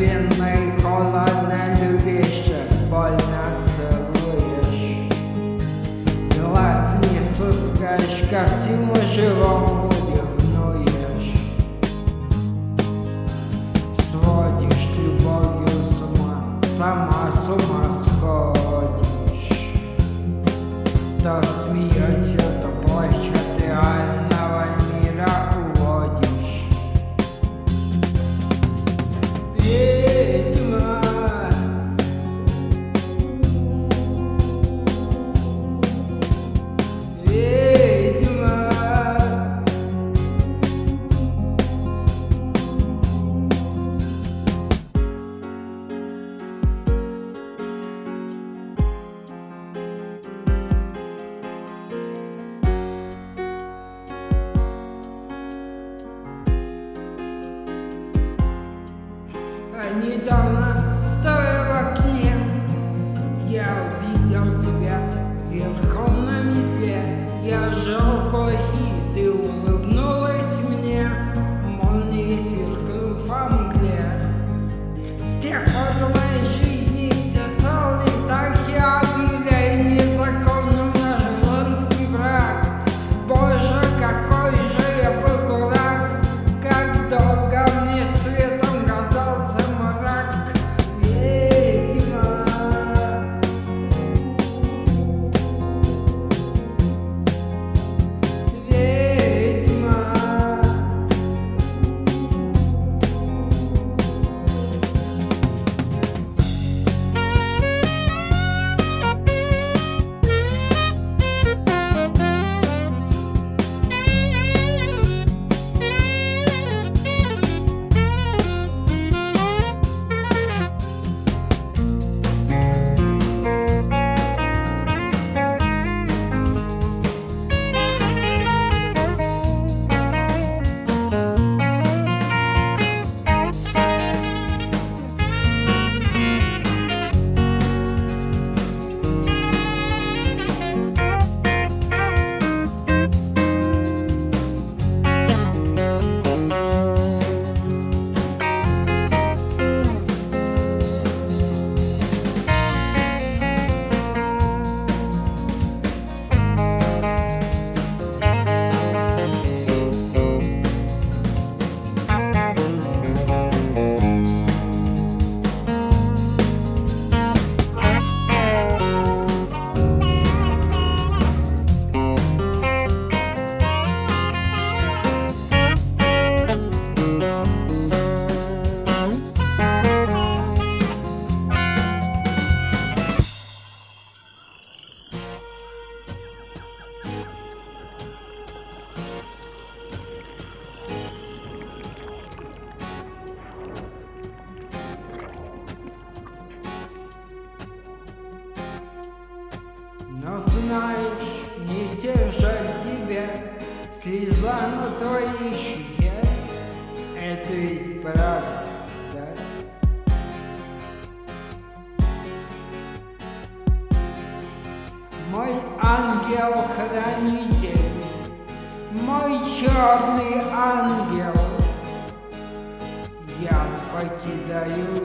Винный холодно любяще больно целуешь. Глаз не впускаешь ко всему живому дивнуешь. Сводишь любовью с ума, сама с ума сходишь. Да смеешь. Недавно, стоя в окне, я увидел тебя верхом на метле. Я жал Слезла на твоей щеке Это ведь правда, да? Мой ангел-хранитель Мой черный ангел Я покидаю